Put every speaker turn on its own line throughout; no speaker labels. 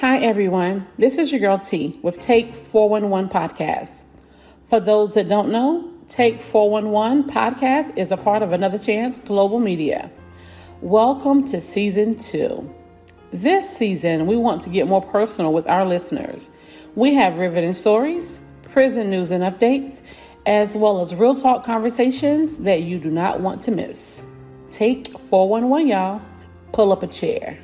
Hi, everyone. This is your girl T with Take 411 Podcast. For those that don't know, Take 411 Podcast is a part of Another Chance Global Media. Welcome to season two. This season, we want to get more personal with our listeners. We have riveting stories, prison news and updates, as well as real talk conversations that you do not want to miss. Take 411, y'all. Pull up a chair.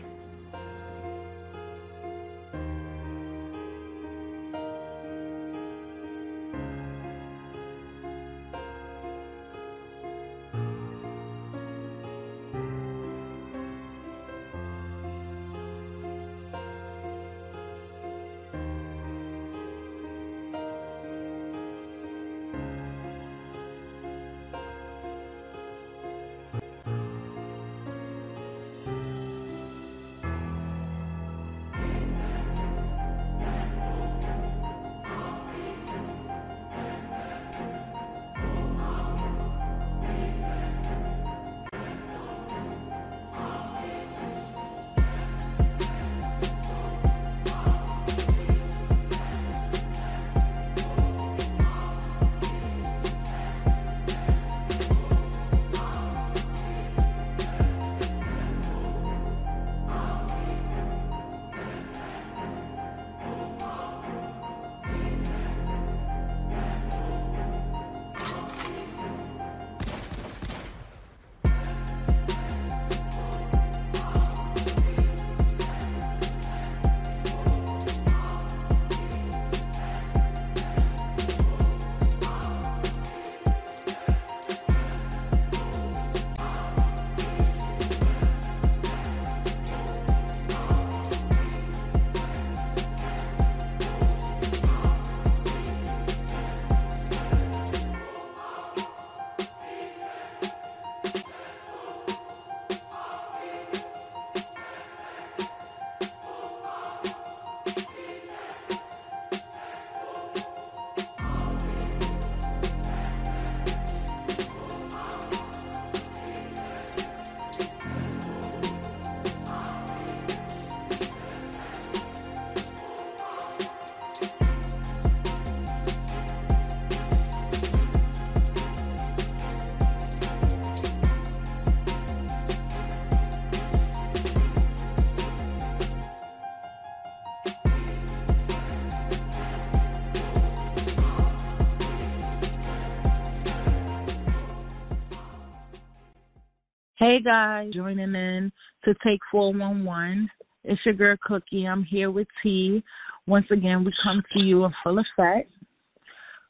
Hey guys, joining in to take 411. It's your girl Cookie. I'm here with T. Once again, we come to you in full effect.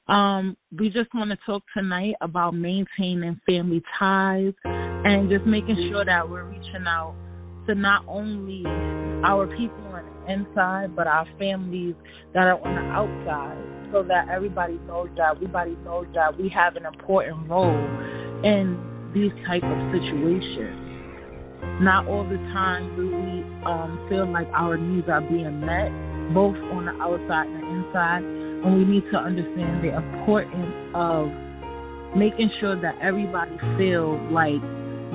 Um, we just want to talk tonight about maintaining family ties and just making sure that we're reaching out to not only our people on the inside, but our families that are on the outside, so that everybody knows that everybody knows that we have an important role in these type of situations. Not all the time do we um, feel like our needs are being met, both on the outside and the inside, and we need to understand the importance of making sure that everybody feels like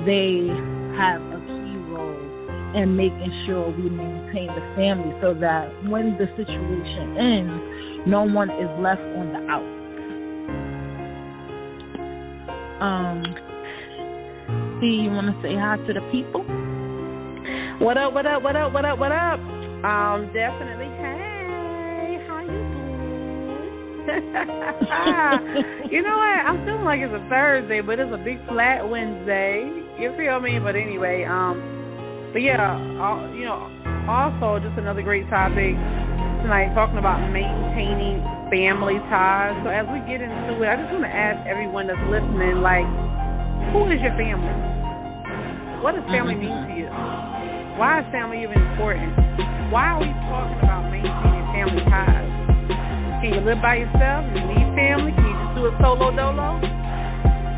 they have a key role in making sure we maintain the family so that when the situation ends, no one is left on the out. Um, you want to say hi to the people?
What up, what up, what up, what up, what up? Um, definitely. Hey, how you doing? you know what? I'm feeling like it's a Thursday, but it's a big flat Wednesday. You feel me? But anyway, um, but yeah, all, you know, also just another great topic tonight, talking about maintaining family ties. So as we get into it, I just want to ask everyone that's listening, like, who is your family? What does family mean to you? Why is family even important? Why are we talking about maintaining family ties? Can you live by yourself? Do you need family? Can you just do it solo dolo?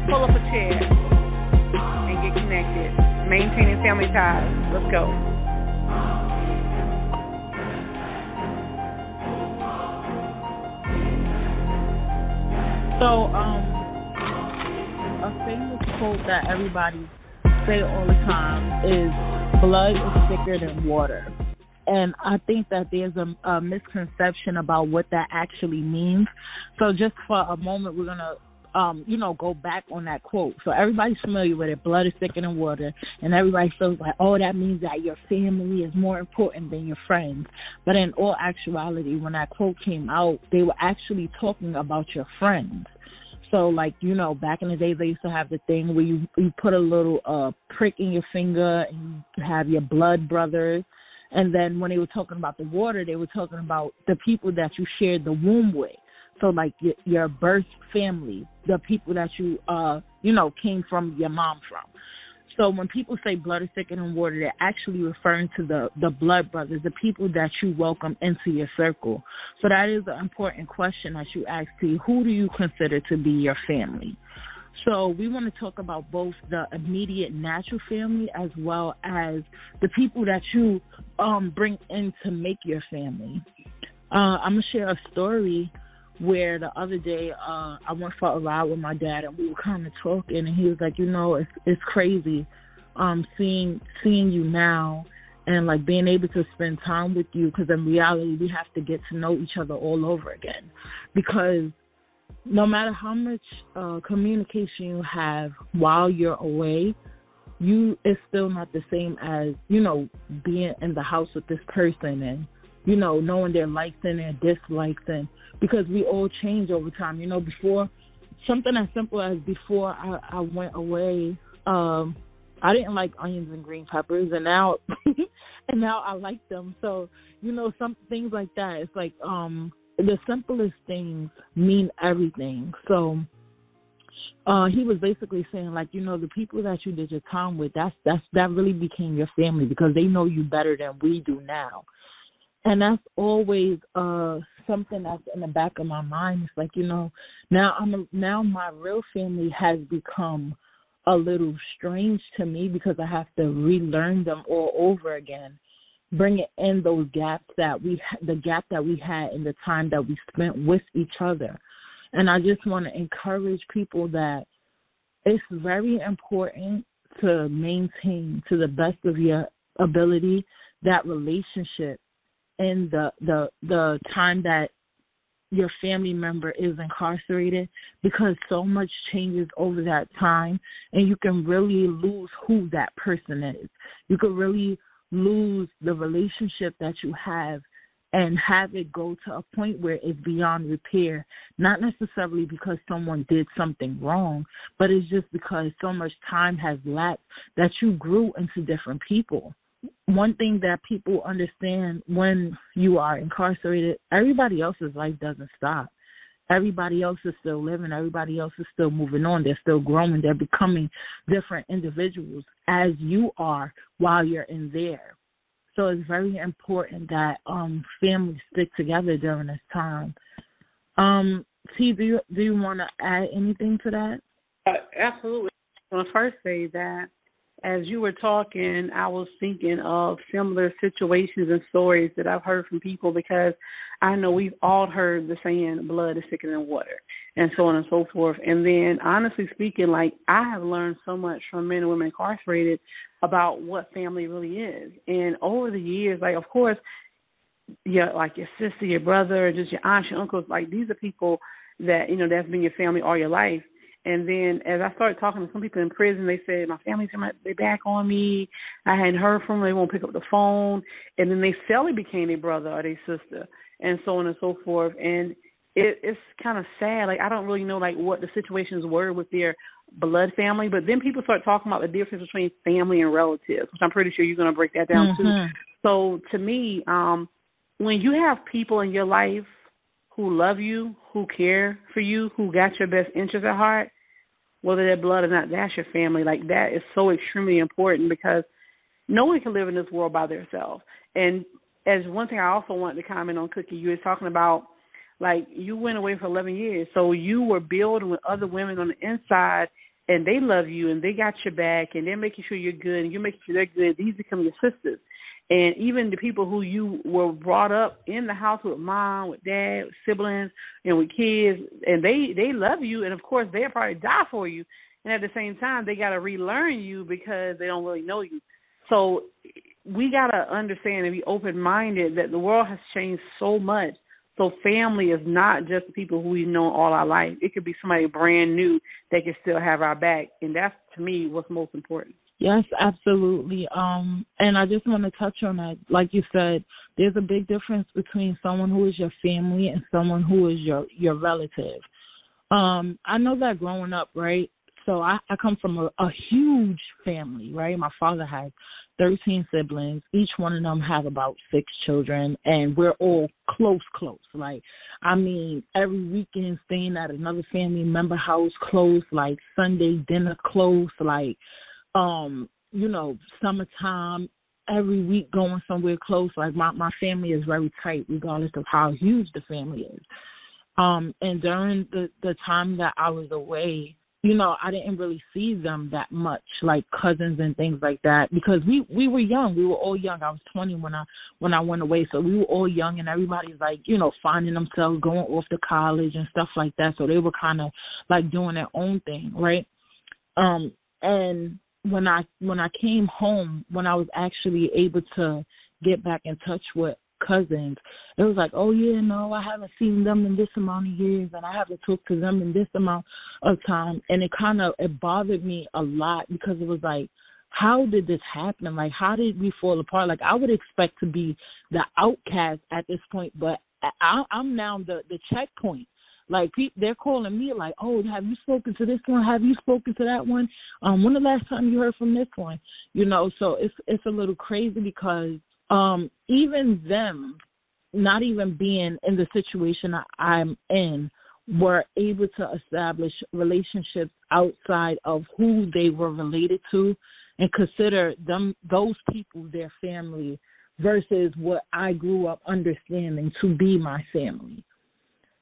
Pull up a chair and get connected. Maintaining family ties. Let's go.
So, um, famous quote that everybody say all the time is blood is thicker than water. and I think that there's a, a misconception about what that actually means. So just for a moment, we're gonna um, you know, go back on that quote. So everybody's familiar with it. Blood is thicker than water, and everybody feels like, oh, that means that your family is more important than your friends. But in all actuality, when that quote came out, they were actually talking about your friends. So like you know, back in the days they used to have the thing where you you put a little uh prick in your finger and you have your blood brothers. And then when they were talking about the water, they were talking about the people that you shared the womb with. So like your, your birth family, the people that you uh you know came from your mom from. So when people say blood is thicker than water, they're actually referring to the the blood brothers, the people that you welcome into your circle. So that is an important question that you ask to who do you consider to be your family? So we want to talk about both the immediate natural family as well as the people that you um bring in to make your family. Uh, I'm gonna share a story where the other day uh I went for a ride with my dad and we were kind of talking and he was like, you know, it's it's crazy um seeing seeing you now and like being able to spend time with you because in reality we have to get to know each other all over again. Because no matter how much uh communication you have while you're away you it's still not the same as you know being in the house with this person and you know knowing their likes and their dislikes and because we all change over time. You know, before something as simple as before I, I went away, um, I didn't like onions and green peppers, and now and now I like them. So you know, some things like that. It's like um, the simplest things mean everything. So uh he was basically saying like you know the people that you did your time with that's that's that really became your family because they know you better than we do now and that's always uh something that's in the back of my mind. It's like you know, now I'm a, now my real family has become a little strange to me because I have to relearn them all over again, bringing in those gaps that we the gap that we had in the time that we spent with each other, and I just want to encourage people that it's very important to maintain to the best of your ability that relationship in the the the time that your family member is incarcerated because so much changes over that time and you can really lose who that person is. You can really lose the relationship that you have and have it go to a point where it's beyond repair, not necessarily because someone did something wrong, but it's just because so much time has lapsed that you grew into different people one thing that people understand when you are incarcerated, everybody else's life doesn't stop. Everybody else is still living. Everybody else is still moving on. They're still growing. They're becoming different individuals as you are while you're in there. So it's very important that um families stick together during this time. Um, T, do you do you want to add anything to that?
Uh, absolutely. I want to first say that as you were talking, I was thinking of similar situations and stories that I've heard from people because I know we've all heard the saying blood is thicker than water and so on and so forth. And then honestly speaking, like I have learned so much from men and women incarcerated about what family really is. And over the years, like of course, yeah, like your sister, your brother, just your aunts, your uncles, like these are people that, you know, that's been your family all your life. And then as I started talking to some people in prison, they said my family's they back on me. I hadn't heard from them. They won't pick up the phone. And then they suddenly became their brother or their sister, and so on and so forth. And it, it's kind of sad. Like I don't really know like what the situations were with their blood family, but then people start talking about the difference between family and relatives, which I'm pretty sure you're going to break that down
mm-hmm.
too. So to me, um, when you have people in your life who love you, who care for you, who got your best interest at heart, whether they're blood or not, that's your family. Like that is so extremely important because no one can live in this world by themselves. And as one thing I also wanted to comment on, Cookie, you were talking about like you went away for 11 years, so you were building with other women on the inside, and they love you and they got your back, and they're making sure you're good, and you're making sure they're good. These become your sisters and even the people who you were brought up in the house with mom, with dad, with siblings, and with kids, and they they love you, and of course they'll probably die for you, and at the same time they got to relearn you because they don't really know you. So we gotta understand and be open minded that the world has changed so much. So family is not just the people who we've known all our life. It could be somebody brand new that can still have our back, and that's to me what's most important.
Yes, absolutely. Um, and I just want to touch on that. Like you said, there's a big difference between someone who is your family and someone who is your your relative. Um, I know that growing up, right? So I, I come from a, a huge family, right? My father has 13 siblings. Each one of them have about six children, and we're all close, close. Like, I mean, every weekend staying at another family member house close, like Sunday dinner close, like um, you know, summertime, every week going somewhere close. Like my my family is very tight, regardless of how huge the family is. Um, and during the the time that I was away, you know, I didn't really see them that much, like cousins and things like that, because we we were young. We were all young. I was 20 when I when I went away, so we were all young, and everybody's like, you know, finding themselves going off to college and stuff like that. So they were kind of like doing their own thing, right? Um, and when I when I came home, when I was actually able to get back in touch with cousins, it was like, oh yeah, no, I haven't seen them in this amount of years, and I haven't talked to them in this amount of time, and it kind of it bothered me a lot because it was like, how did this happen? Like, how did we fall apart? Like, I would expect to be the outcast at this point, but I, I'm now the the checkpoint. Like pe- they're calling me like, "Oh, have you spoken to this one? Have you spoken to that one? Um, when the last time you heard from this one?" You know, so it's it's a little crazy because um even them, not even being in the situation I'm in, were able to establish relationships outside of who they were related to, and consider them those people their family versus what I grew up understanding to be my family.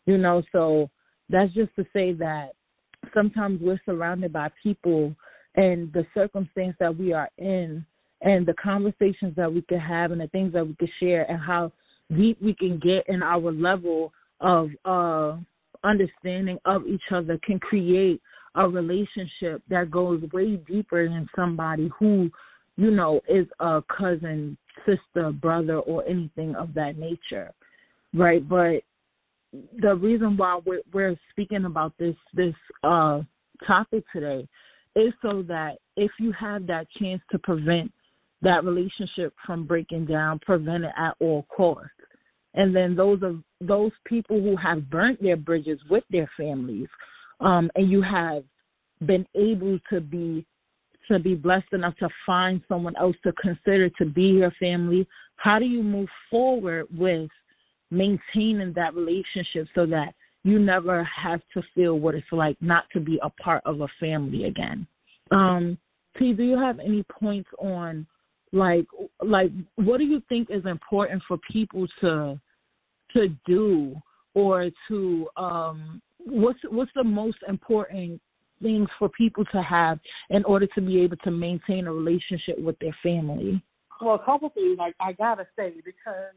You know, so that's just to say that sometimes we're surrounded by people and the circumstance that we are in and the conversations that we can have and the things that we can share and how deep we can get in our level of uh understanding of each other can create a relationship that goes way deeper than somebody who you know is a cousin sister brother or anything of that nature right? But the reason why we're, we're speaking about this this uh, topic today is so that if you have that chance to prevent that relationship from breaking down, prevent it at all costs. And then those of those people who have burnt their bridges with their families, um, and you have been able to be to be blessed enough to find someone else to consider to be your family, how do you move forward with maintaining that relationship so that you never have to feel what it's like not to be a part of a family again. Um, T, do you have any points on like like what do you think is important for people to to do or to um what's what's the most important things for people to have in order to be able to maintain a relationship with their family?
Well, a couple things like I gotta say because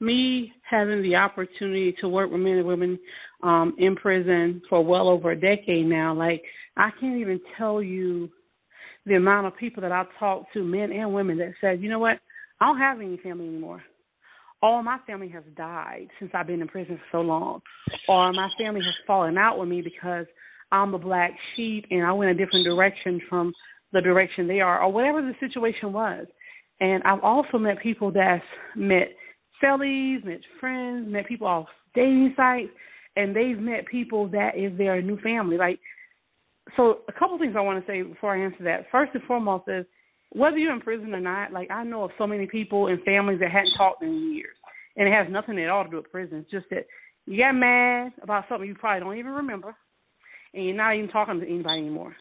me having the opportunity to work with men and women um in prison for well over a decade now, like I can't even tell you the amount of people that I've talked to, men and women, that said, you know what, I don't have any family anymore. All my family has died since I've been in prison for so long. Or my family has fallen out with me because I'm a black sheep and I went a different direction from the direction they are, or whatever the situation was. And I've also met people that's met cellies, met friends, met people off dating sites, and they've met people that is their new family. Like, so a couple things I want to say before I answer that. First and foremost is whether you're in prison or not. Like, I know of so many people and families that hadn't talked in years, and it has nothing at all to do with prison. It's just that you got mad about something you probably don't even remember, and you're not even talking to anybody anymore.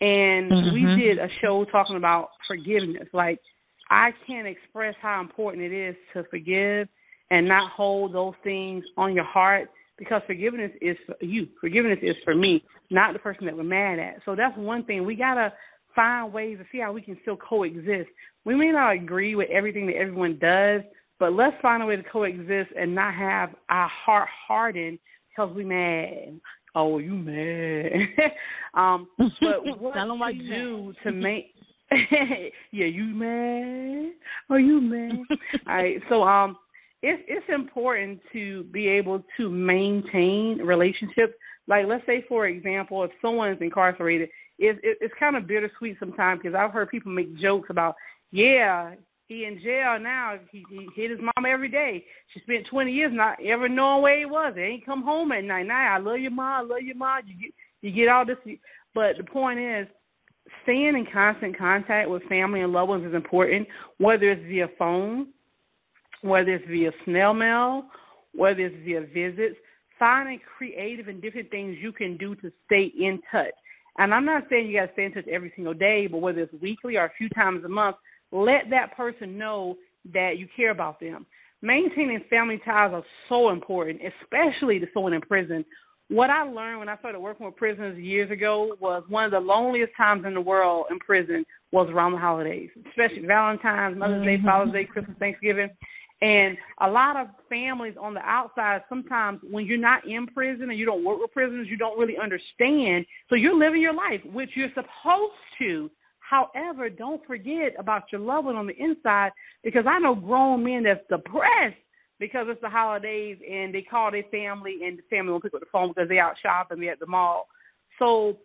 And mm-hmm. we did a show talking about forgiveness, like I can't express how important it is to forgive and not hold those things on your heart because forgiveness is for you. Forgiveness is for me, not the person that we're mad at. So that's one thing. We got to find ways to see how we can still coexist. We may not agree with everything that everyone does, but let's find a way to coexist and not have our heart hardened because we're mad. Oh, you mad? um, but what to do to make yeah, you mad? Are you mad? All right. So um it's it's important to be able to maintain relationships. Like let's say for example, if someone is incarcerated, it's it, it's kind of bittersweet sometimes because I've heard people make jokes about, yeah, he in jail now. He, he hit his mom every day. She spent 20 years not ever knowing where he was. He ain't come home at night. Now I love your mom. I love your mom. You get you get all this, but the point is staying in constant contact with family and loved ones is important, whether it's via phone, whether it's via snail mail, whether it's via visits. Finding creative and different things you can do to stay in touch. And I'm not saying you got to stay in touch every single day, but whether it's weekly or a few times a month, let that person know that you care about them. Maintaining family ties are so important, especially to someone in prison what I learned when I started working with prisoners years ago was one of the loneliest times in the world in prison was around the holidays, especially Valentine's, Mother's mm-hmm. Day, Father's Day, Christmas, Thanksgiving. And a lot of families on the outside, sometimes when you're not in prison and you don't work with prisoners, you don't really understand. So you're living your life, which you're supposed to. However, don't forget about your loved one on the inside because I know grown men that's depressed because it's the holidays and they call their family and the family won't pick up the phone because they out shopping, they at the mall. So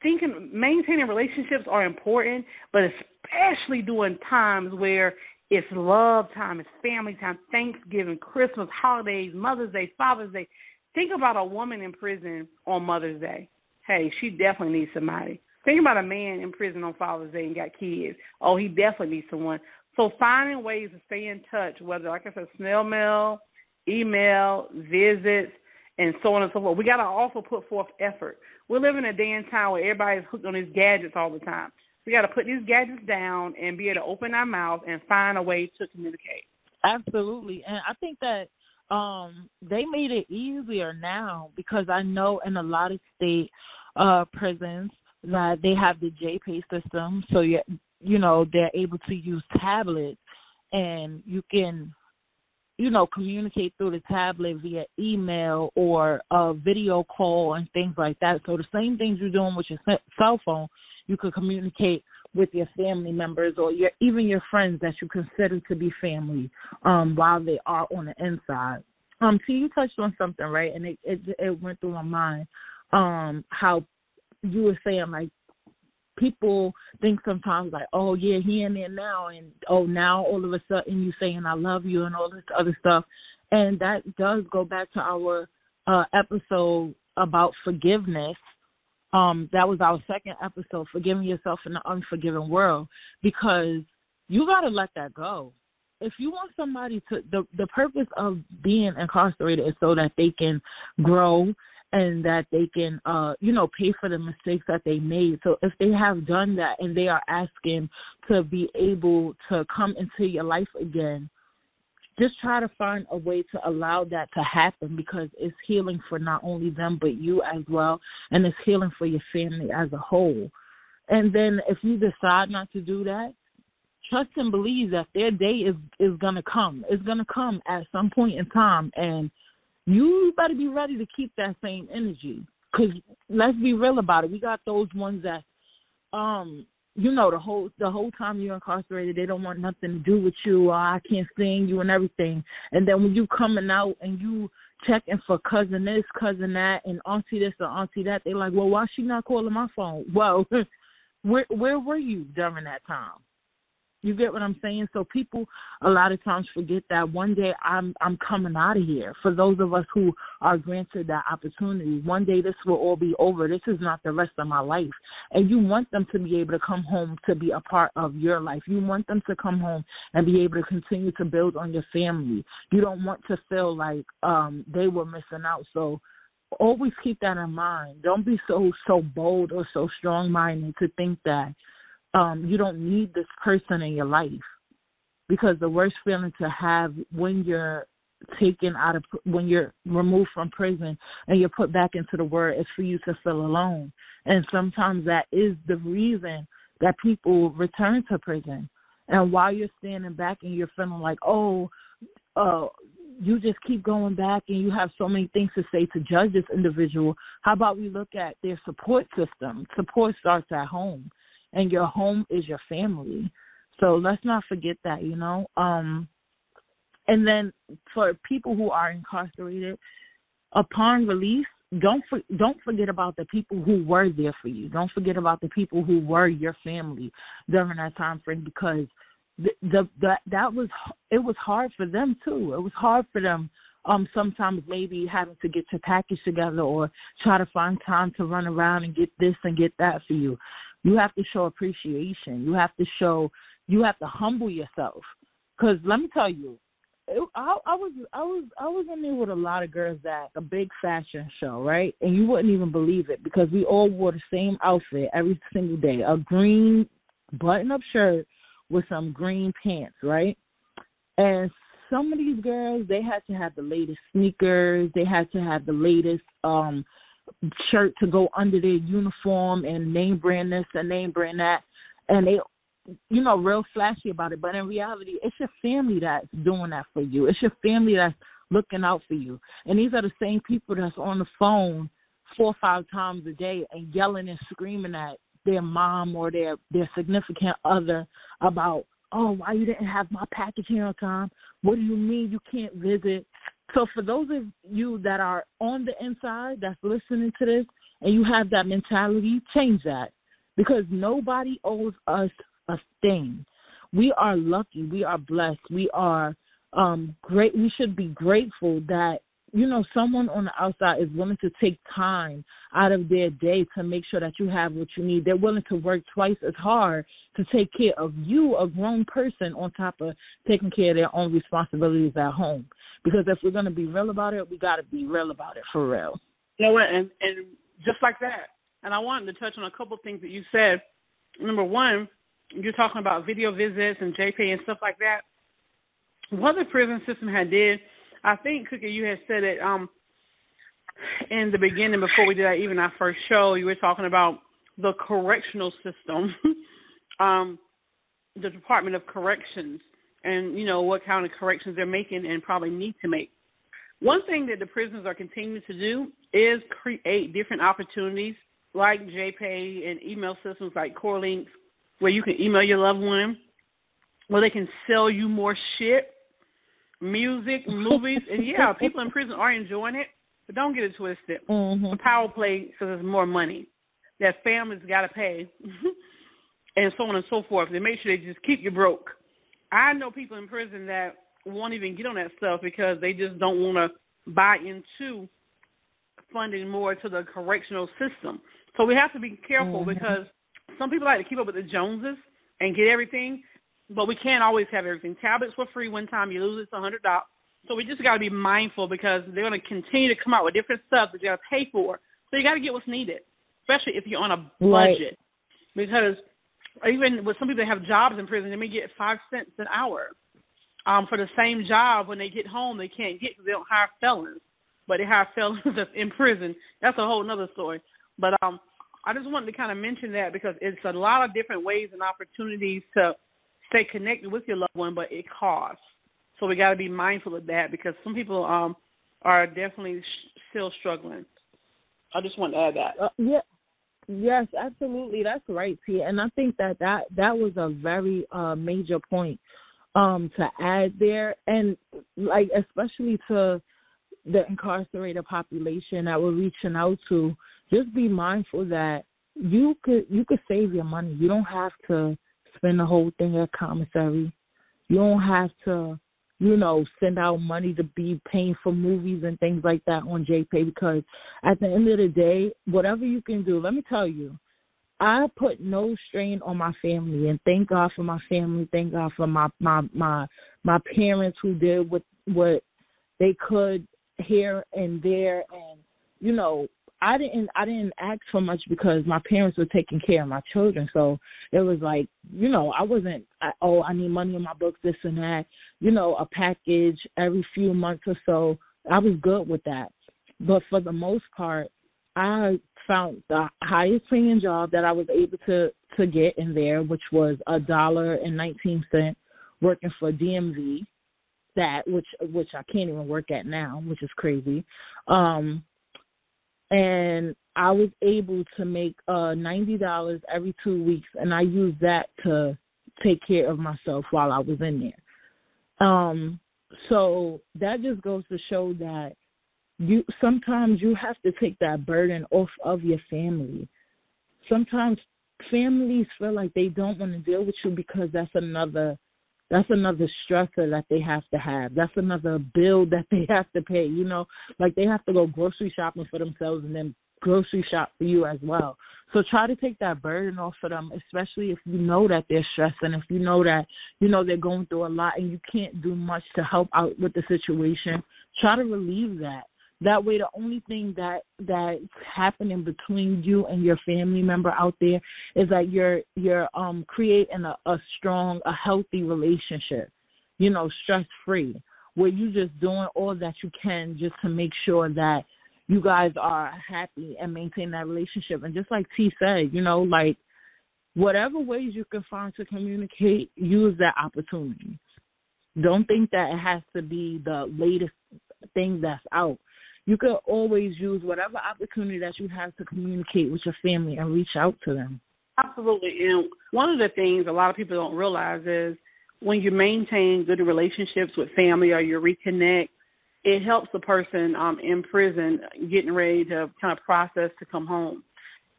thinking maintaining relationships are important, but especially during times where it's love time, it's family time, Thanksgiving, Christmas, holidays, Mother's Day, Father's Day. Think about a woman in prison on Mother's Day. Hey, she definitely needs somebody. Think about a man in prison on Father's Day and got kids. Oh, he definitely needs someone. So finding ways to stay in touch, whether like I said, snail mail, email, visits, and so on and so forth. We got to also put forth effort. We live in a day and time where everybody's hooked on these gadgets all the time. We got to put these gadgets down and be able to open our mouth and find a way to communicate.
Absolutely, and I think that um they made it easier now because I know in a lot of state uh prisons that they have the JPay system, so you you know they're able to use tablets and you can you know communicate through the tablet via email or a video call and things like that. So the same things you're doing with your cell phone you could communicate with your family members or your even your friends that you consider to be family um while they are on the inside. Um so you touched on something right? And it it, it went through my mind um how you were saying like people think sometimes like, oh yeah, he in there now, and oh now all of a sudden you saying I love you and all this other stuff, and that does go back to our uh episode about forgiveness. Um, that was our second episode, forgiving yourself in the unforgiving world, because you got to let that go. If you want somebody to, the the purpose of being incarcerated is so that they can grow and that they can uh you know pay for the mistakes that they made. So if they have done that and they are asking to be able to come into your life again just try to find a way to allow that to happen because it's healing for not only them but you as well. And it's healing for your family as a whole. And then if you decide not to do that trust and believe that their day is is going to come. It's going to come at some point in time. And you better be ready to keep that same energy. Cause let's be real about it. We got those ones that, um, you know, the whole the whole time you're incarcerated, they don't want nothing to do with you. Or I can't stand you and everything. And then when you coming out and you checking for cousin this, cousin that, and auntie this or auntie that, they like, well, why she not calling my phone? Well, where where were you during that time? You get what I'm saying? So people a lot of times forget that one day I'm I'm coming out of here. For those of us who are granted that opportunity, one day this will all be over. This is not the rest of my life. And you want them to be able to come home to be a part of your life. You want them to come home and be able to continue to build on your family. You don't want to feel like um they were missing out. So always keep that in mind. Don't be so so bold or so strong minded to think that um, you don't need this person in your life. Because the worst feeling to have when you're taken out of when you're removed from prison and you're put back into the world is for you to feel alone. And sometimes that is the reason that people return to prison. And while you're standing back and you're feeling like oh uh you just keep going back and you have so many things to say to judge this individual how about we look at their support system? Support starts at home and your home is your family. So let's not forget that, you know. Um and then for people who are incarcerated, upon release, don't for, don't forget about the people who were there for you. Don't forget about the people who were your family during that time frame because the, the that that was it was hard for them too. It was hard for them um sometimes maybe having to get your package together or try to find time to run around and get this and get that for you. You have to show appreciation. You have to show you have to humble yourself. Cuz let me tell you, it, I, I was I was I was in there with a lot of girls at a big fashion show, right? And you wouldn't even believe it because we all wore the same outfit every single day, a green button-up shirt with some green pants, right? And some of these girls, they had to have the latest sneakers, they had to have the latest um shirt to go under their uniform and name brand this and name brand that. And they you know, real flashy about it. But in reality, it's your family that's doing that for you. It's your family that's looking out for you. And these are the same people that's on the phone four or five times a day and yelling and screaming at their mom or their their significant other about, oh, why you didn't have my package here on time? What do you mean you can't visit? So for those of you that are on the inside that's listening to this and you have that mentality, change that. Because nobody owes us a thing. We are lucky. We are blessed. We are um great. We should be grateful that you know someone on the outside is willing to take time out of their day to make sure that you have what you need. They're willing to work twice as hard to take care of you, a grown person, on top of taking care of their own responsibilities at home. Because if we're going to be real about it, we got to be real about it for real.
You know what? And and just like that. And I wanted to touch on a couple things that you said. Number one, you're talking about video visits and JPay and stuff like that. What the prison system had did, I think Cookie, you had said it um in the beginning before we did that, even our first show, you were talking about the correctional system, um, the Department of Corrections, and you know what kind of corrections they're making and probably need to make. One thing that the prisons are continuing to do is create different opportunities like JPay and email systems like CorrLinks where you can email your loved one, where they can sell you more shit, music, movies, and yeah, people in prison are enjoying it, but don't get it twisted.
Mm-hmm.
The power play says there's more money that families got to pay, and so on and so forth. They make sure they just keep you broke. I know people in prison that won't even get on that stuff because they just don't want to buy into funding more to the correctional system. So we have to be careful mm-hmm. because some people like to keep up with the Joneses and get everything, but we can't always have everything. Tablets were free one time, you lose it's a hundred dollars. So we just got to be mindful because they're going to continue to come out with different stuff that you got to pay for. So you got to get what's needed, especially if you're on a budget. Right. Because even with some people that have jobs in prison, they may get five cents an hour um, for the same job. When they get home, they can't get because they don't hire felons, but they hire felons that's in prison. That's a whole other story. But um, I just wanted to kind of mention that because it's a lot of different ways and opportunities to stay connected with your loved one, but it costs. So we got to be mindful of that because some people um are definitely sh- still struggling. I just want to add that.
Uh, yeah. Yes, absolutely. That's right, T. And I think that that that was a very uh major point um to add there and like especially to the incarcerated population that we're reaching out to just be mindful that you could you could save your money. You don't have to spend the whole thing at commissary. You don't have to, you know, send out money to be paying for movies and things like that on JPay because at the end of the day, whatever you can do, let me tell you, I put no strain on my family. And thank God for my family, thank God for my my my my parents who did what what they could here and there. And you know I didn't I didn't ask for much because my parents were taking care of my children. So it was like, you know, I wasn't I, oh, I need money in my books, this and that. You know, a package every few months or so. I was good with that. But for the most part, I found the highest paying job that I was able to to get in there, which was a dollar and nineteen cent working for DMV. That which which I can't even work at now, which is crazy. Um and I was able to make uh ninety dollars every two weeks, and I used that to take care of myself while I was in there. Um, so that just goes to show that you sometimes you have to take that burden off of your family. Sometimes families feel like they don't want to deal with you because that's another that's another stressor that they have to have. That's another bill that they have to pay. You know, like they have to go grocery shopping for themselves and then grocery shop for you as well. So try to take that burden off of them, especially if you know that they're stressed and if you know that you know they're going through a lot and you can't do much to help out with the situation. Try to relieve that. That way, the only thing that that's happening between you and your family member out there is that you're you're um creating a, a strong, a healthy relationship. You know, stress free, where you're just doing all that you can just to make sure that you guys are happy and maintain that relationship. And just like T said, you know, like whatever ways you can find to communicate, use that opportunity. Don't think that it has to be the latest thing that's out. You can always use whatever opportunity that you have to communicate with your family and reach out to them.
Absolutely. And one of the things a lot of people don't realize is when you maintain good relationships with family or you reconnect, it helps the person um, in prison getting ready to kind of process to come home.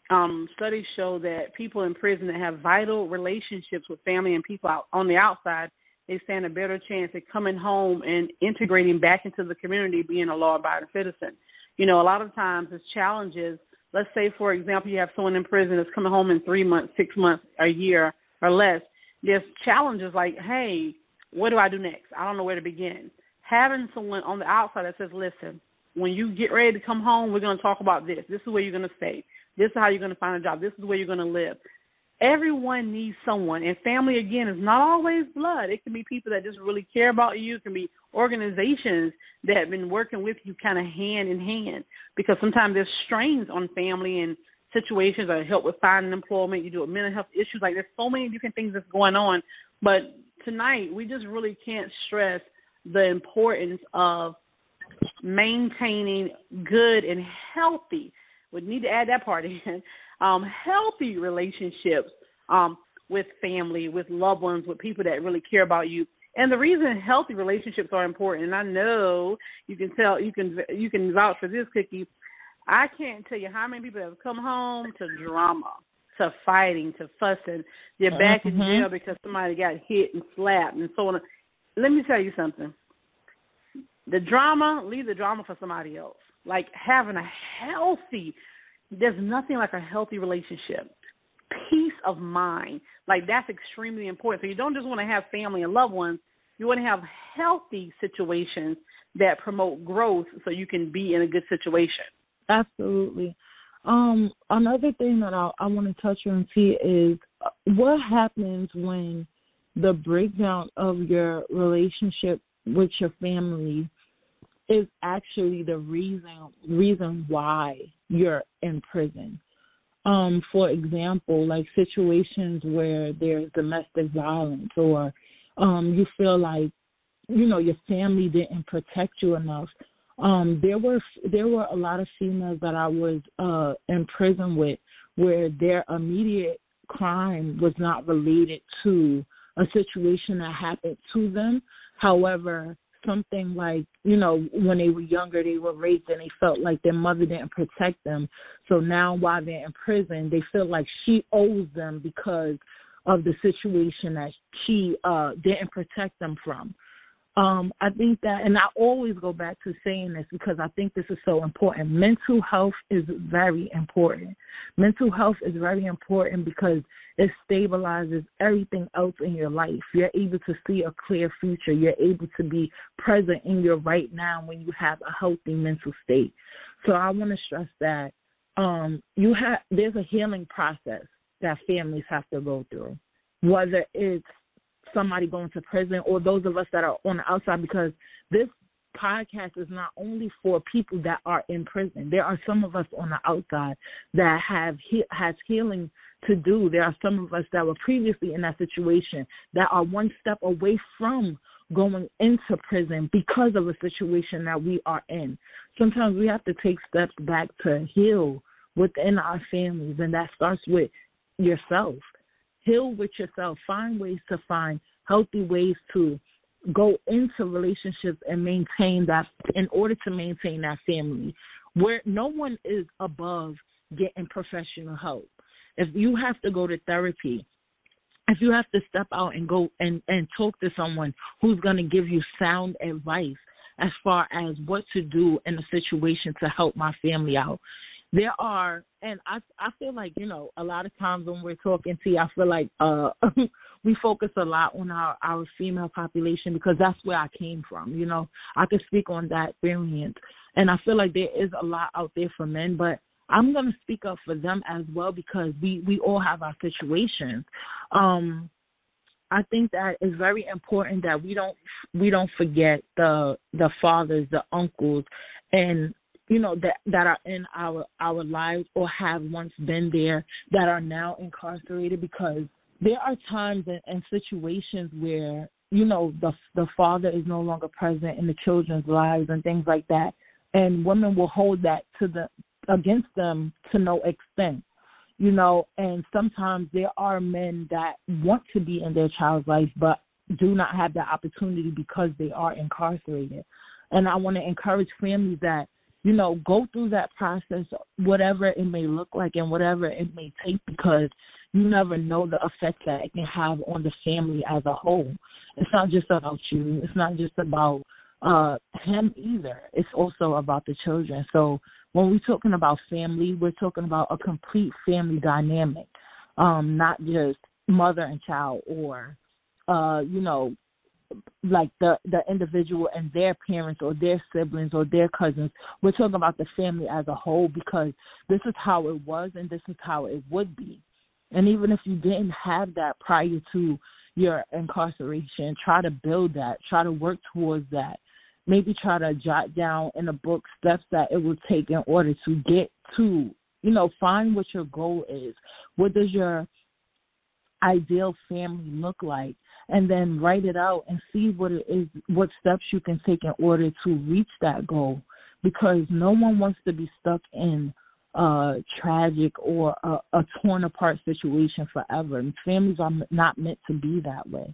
Um, studies show that people in prison that have vital relationships with family and people out on the outside, they stand a better chance at coming home and integrating back into the community, being a law-abiding citizen. You know, a lot of times it's challenges. Let's say, for example, you have someone in prison that's coming home in three months, six months, a year or less. There's challenges like, hey, what do I do next? I don't know where to begin having someone on the outside that says, listen, when you get ready to come home, we're going to talk about this. This is where you're going to stay. This is how you're going to find a job. This is where you're going to live. Everyone needs someone, and family again is not always blood. It can be people that just really care about you. It can be organizations that have been working with you, kind of hand in hand. Because sometimes there's strains on family and situations that help with finding employment. You do with mental health issues. Like there's so many different things that's going on. But tonight we just really can't stress the importance of maintaining good and healthy. We need to add that part in. Um, healthy relationships um, with family, with loved ones, with people that really care about you. And the reason healthy relationships are important, and I know you can tell, you can you can vouch for this, Cookie. I can't tell you how many people have come home to drama, to fighting, to fussing. They're back mm-hmm. in jail because somebody got hit and slapped and so on let me tell you something. The drama, leave the drama for somebody else. Like having a healthy, there's nothing like a healthy relationship. Peace of mind, like that's extremely important. So you don't just want to have family and loved ones. You want to have healthy situations that promote growth, so you can be in a good situation.
Absolutely. Um, another thing that I, I want to touch on see is uh, what happens when the breakdown of your relationship with your family is actually the reason reason why you're in prison. Um, for example, like situations where there's domestic violence or um, you feel like you know your family didn't protect you enough. Um, there were there were a lot of females that I was uh, in prison with where their immediate crime was not related to a situation that happened to them. However, something like, you know, when they were younger, they were raped and they felt like their mother didn't protect them. So now while they're in prison, they feel like she owes them because of the situation that she uh didn't protect them from. Um, I think that, and I always go back to saying this because I think this is so important. Mental health is very important. Mental health is very important because it stabilizes everything else in your life. You're able to see a clear future. You're able to be present in your right now when you have a healthy mental state. So I want to stress that um, you have there's a healing process that families have to go through, whether it's somebody going to prison or those of us that are on the outside because this podcast is not only for people that are in prison. There are some of us on the outside that have he- has healing to do. There are some of us that were previously in that situation that are one step away from going into prison because of a situation that we are in. Sometimes we have to take steps back to heal within our families, and that starts with yourself. Heal with yourself. Find ways to find healthy ways to go into relationships and maintain that in order to maintain that family where no one is above getting professional help. If you have to go to therapy, if you have to step out and go and, and talk to someone who's going to give you sound advice as far as what to do in a situation to help my family out. There are, and I I feel like you know a lot of times when we're talking to you, I feel like uh we focus a lot on our our female population because that's where I came from. You know, I could speak on that experience, and I feel like there is a lot out there for men, but I'm going to speak up for them as well because we we all have our situations. Um, I think that it's very important that we don't we don't forget the the fathers, the uncles, and you know that that are in our our lives or have once been there that are now incarcerated because there are times and, and situations where you know the the father is no longer present in the children's lives and things like that. And women will hold that to the against them to no extent you know. And sometimes there are men that want to be in their child's life but do not have that opportunity because they are incarcerated. And i want to encourage families that you know go through that process whatever it may look like and whatever it may take because you never know the effect that it can have on the family as a whole. It's not just about you. It's not just about uh him either. It's also about the children. So when we're talking about family, we're talking about a complete family dynamic, um, not just mother and child or, uh, you know, like the the individual and their parents or their siblings or their cousins. We're talking about the family as a whole because this is how it was and this is how it would be. And even if you didn't have that prior to your incarceration, try to build that, try to work towards that maybe try to jot down in a book steps that it will take in order to get to, you know, find what your goal is. What does your ideal family look like? And then write it out and see what it is, what steps you can take in order to reach that goal. Because no one wants to be stuck in a tragic or a, a torn apart situation forever. And families are not meant to be that way.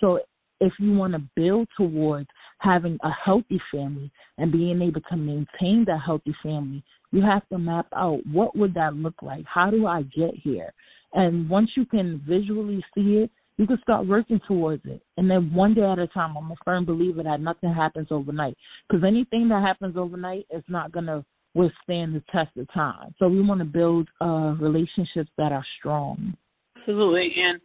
So if you want to build towards having a healthy family and being able to maintain that healthy family, you have to map out what would that look like? How do I get here? And once you can visually see it, you can start working towards it. And then one day at a time, I'm a firm believer that nothing happens overnight. Because anything that happens overnight is not going to withstand the test of time. So we want to build uh, relationships that are strong.
Absolutely. And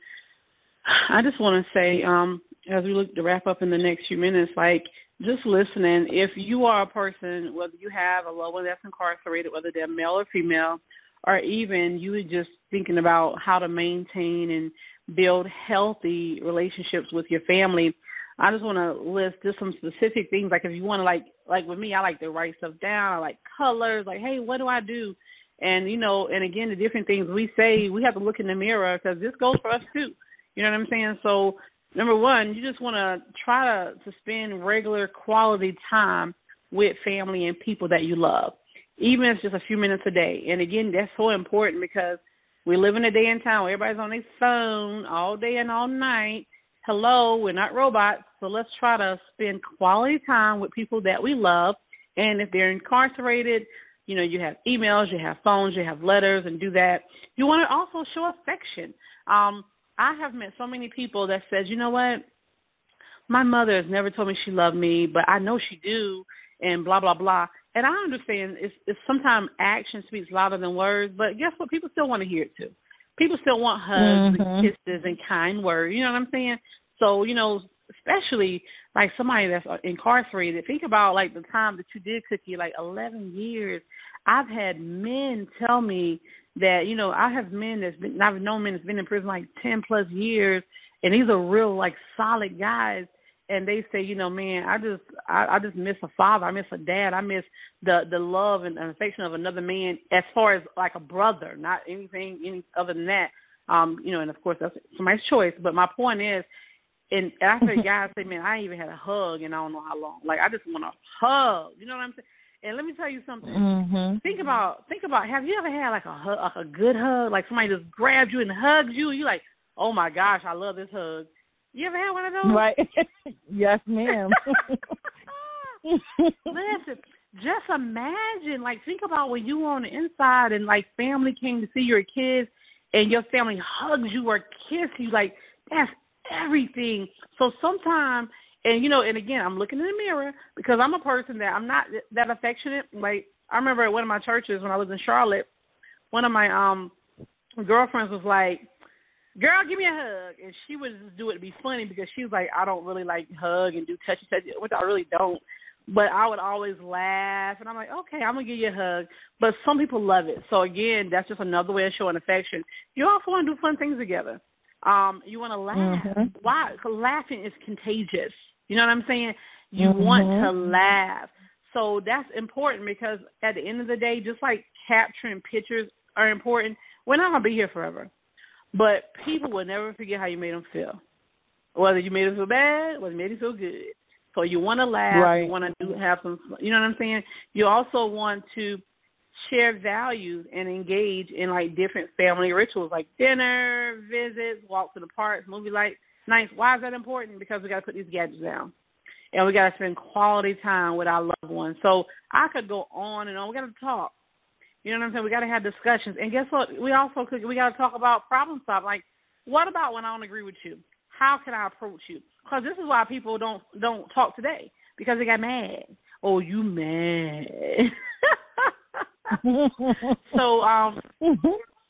I just want to say, um, as we look to wrap up in the next few minutes, like just listening, if you are a person, whether you have a loved one that's incarcerated, whether they're male or female, or even you are just thinking about how to maintain and build healthy relationships with your family, I just want to list just some specific things. Like if you want to, like, like with me, I like to write stuff down. I like colors. Like, hey, what do I do? And you know, and again, the different things we say, we have to look in the mirror because this goes for us too. You know what I'm saying? So number one, you just want to try to, to spend regular quality time with family and people that you love, even if it's just a few minutes a day. And again, that's so important because we live in a day time where everybody's on their phone all day and all night. Hello, we're not robots, so let's try to spend quality time with people that we love. And if they're incarcerated, you know, you have emails, you have phones, you have letters, and do that. You want to also show affection. Um, I have met so many people that says, you know what, my mother has never told me she loved me, but I know she do, and blah blah blah. And I understand it's, it's sometimes action speaks louder than words, but guess what? People still want to hear it too. People still want hugs mm-hmm. and kisses and kind words. You know what I'm saying? So you know, especially like somebody that's incarcerated. Think about like the time that you did cookie, like 11 years. I've had men tell me that you know I have men that's been I've known men that's been in prison like ten plus years, and these are real like solid guys. And they say, you know, man, I just I, I just miss a father, I miss a dad, I miss the the love and, affection of another man as far as like a brother, not anything any other than that. Um, you know, and of course that's somebody's choice. But my point is, and after guys say, man, I even had a hug and I don't know how long. Like I just want a hug. You know what I'm saying? And let me tell you something.
Mm-hmm.
Think about think about have you ever had like a hug, like a good hug, like somebody just grabbed you and hugged you, and you like, oh my gosh, I love this hug. You ever had one of those?
Right. yes, ma'am.
Listen, just imagine, like, think about when you were on the inside and like family came to see your kids, and your family hugs you or kiss you. Like that's everything. So sometimes, and you know, and again, I'm looking in the mirror because I'm a person that I'm not that affectionate. Like I remember at one of my churches when I was in Charlotte, one of my um girlfriends was like, "Girl, give me a hug," and she would just do it to be funny because she was like, "I don't really like hug and do touchy touchy," which I really don't. But I would always laugh, and I'm like, okay, I'm gonna give you a hug. But some people love it, so again, that's just another way of showing affection. You also want to do fun things together. Um, you want to laugh.
Mm-hmm.
Why? Because laughing is contagious. You know what I'm saying? You
mm-hmm.
want to laugh. So that's important because at the end of the day, just like capturing pictures are important, we're not gonna be here forever. But people will never forget how you made them feel. Whether you made them feel bad, whether you made them feel good. So you want to laugh,
right.
you want to do have some, you know what I'm saying. You also want to share values and engage in like different family rituals, like dinner, visits, walk to the parks, movie nights. Nice. Why is that important? Because we got to put these gadgets down, and we got to spend quality time with our loved ones. So I could go on and on. We got to talk. You know what I'm saying? We got to have discussions. And guess what? We also could. We got to talk about problem solving. Like, what about when I don't agree with you? How can I approach you? Because this is why people don't don't talk today because they got mad. Oh, you mad? so um,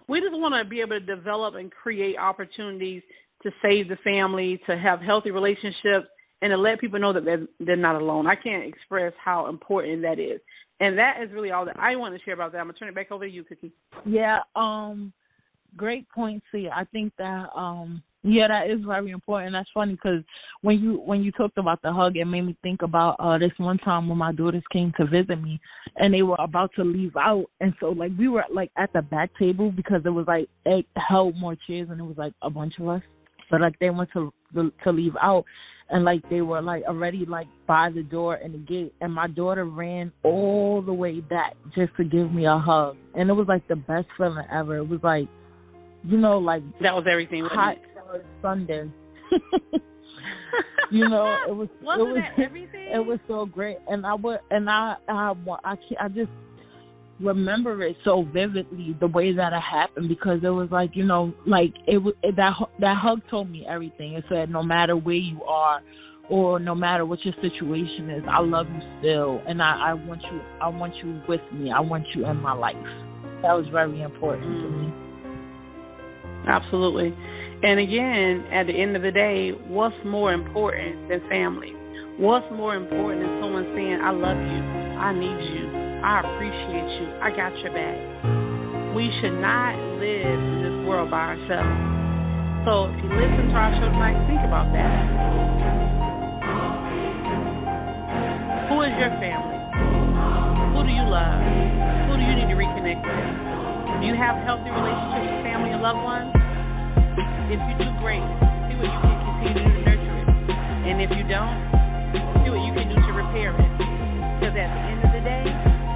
we just want to be able to develop and create opportunities to save the family, to have healthy relationships, and to let people know that they're, they're not alone. I can't express how important that is. And that is really all that I want to share about that. I'm gonna turn it back over to you, Cookie.
Yeah, um, great point, see. I think that um yeah, that is very important. That's funny because when you when you talked about the hug, it made me think about uh this one time when my daughters came to visit me, and they were about to leave out, and so like we were like at the back table because it was like it held more chairs and it was like a bunch of us, but like they went to to leave out, and like they were like already like by the door and the gate, and my daughter ran all the way back just to give me a hug, and it was like the best feeling ever. It was like you know, like
that was everything.
Hot Sunday. you know, it was
Wasn't
it was
everything?
it was so great, and I would and I I I I just remember it so vividly the way that it happened because it was like you know like it was it, that that hug told me everything. It said no matter where you are or no matter what your situation is, I love you still, and I I want you I want you with me. I want you in my life. That was very important mm. to me.
Absolutely. And again, at the end of the day, what's more important than family? What's more important than someone saying, I love you, I need you, I appreciate you, I got your back? We should not live in this world by ourselves. So if you listen to our show tonight, think about that. Who is your family? Who do you love? Who do you need to reconnect with? Do you have healthy relationships with family and loved ones? If you do great, see what you can continue to nurture it. And if you don't, see what you can do to repair it. Because at the end of the